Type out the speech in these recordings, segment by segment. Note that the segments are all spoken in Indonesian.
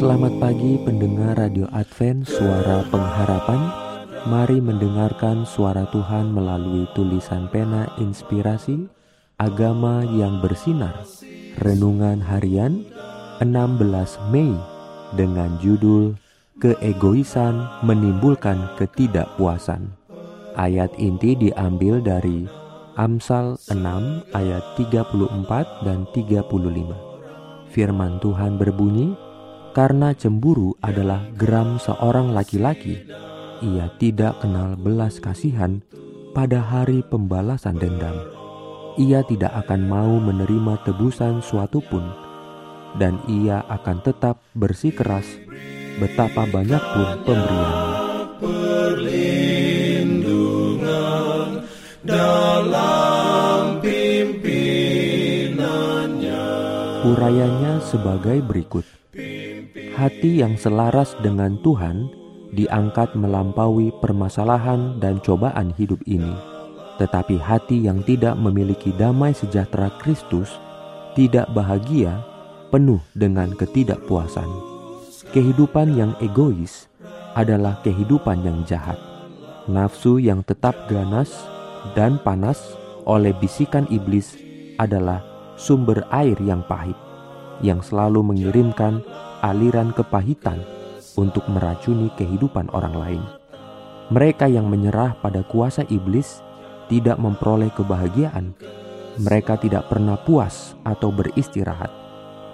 Selamat pagi pendengar Radio Advent Suara Pengharapan. Mari mendengarkan suara Tuhan melalui tulisan pena inspirasi Agama yang bersinar. Renungan harian 16 Mei dengan judul Keegoisan menimbulkan ketidakpuasan. Ayat inti diambil dari Amsal 6 ayat 34 dan 35 Firman Tuhan berbunyi, karena cemburu adalah geram seorang laki-laki ia tidak kenal belas kasihan pada hari pembalasan dendam. Ia tidak akan mau menerima tebusan suatu pun, dan ia akan tetap bersikeras betapa banyak pun pimpinannya. Urayanya sebagai berikut. Hati yang selaras dengan Tuhan diangkat melampaui permasalahan dan cobaan hidup ini. Tetapi hati yang tidak memiliki damai sejahtera Kristus tidak bahagia, penuh dengan ketidakpuasan. Kehidupan yang egois adalah kehidupan yang jahat. Nafsu yang tetap ganas dan panas oleh bisikan iblis adalah sumber air yang pahit, yang selalu mengirimkan aliran kepahitan untuk meracuni kehidupan orang lain. Mereka yang menyerah pada kuasa iblis tidak memperoleh kebahagiaan. Mereka tidak pernah puas atau beristirahat.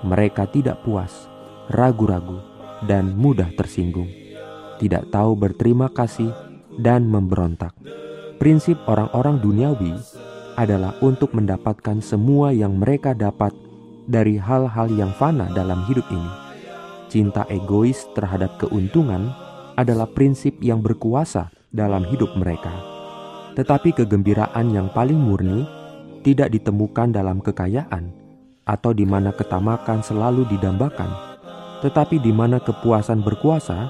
Mereka tidak puas, ragu-ragu, dan mudah tersinggung. Tidak tahu berterima kasih dan memberontak. Prinsip orang-orang duniawi adalah untuk mendapatkan semua yang mereka dapat dari hal-hal yang fana dalam hidup ini Cinta egois terhadap keuntungan adalah prinsip yang berkuasa dalam hidup mereka. Tetapi kegembiraan yang paling murni tidak ditemukan dalam kekayaan atau di mana ketamakan selalu didambakan, tetapi di mana kepuasan berkuasa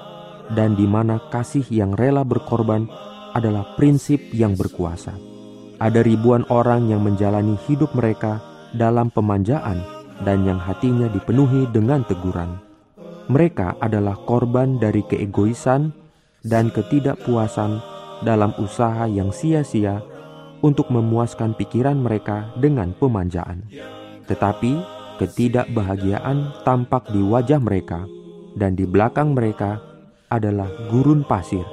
dan di mana kasih yang rela berkorban adalah prinsip yang berkuasa. Ada ribuan orang yang menjalani hidup mereka dalam pemanjaan dan yang hatinya dipenuhi dengan teguran. Mereka adalah korban dari keegoisan dan ketidakpuasan dalam usaha yang sia-sia untuk memuaskan pikiran mereka dengan pemanjaan. Tetapi ketidakbahagiaan tampak di wajah mereka dan di belakang mereka adalah gurun pasir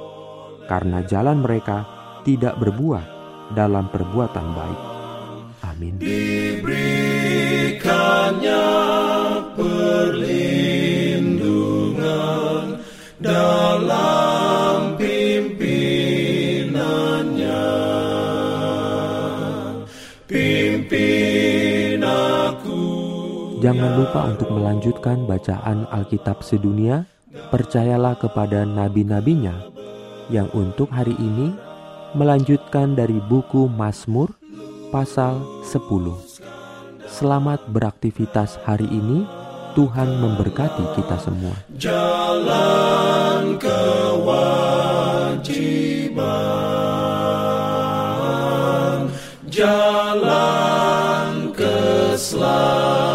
karena jalan mereka tidak berbuah dalam perbuatan baik. Amin. Diberikannya dalam pimpinannya. Pimpin aku. Jangan lupa untuk melanjutkan bacaan Alkitab sedunia. Percayalah kepada nabi-nabinya yang untuk hari ini melanjutkan dari buku Mazmur pasal 10. Selamat beraktivitas hari ini. Tuhan memberkati kita semua. Jalan kewajiban, jalan keselamatan.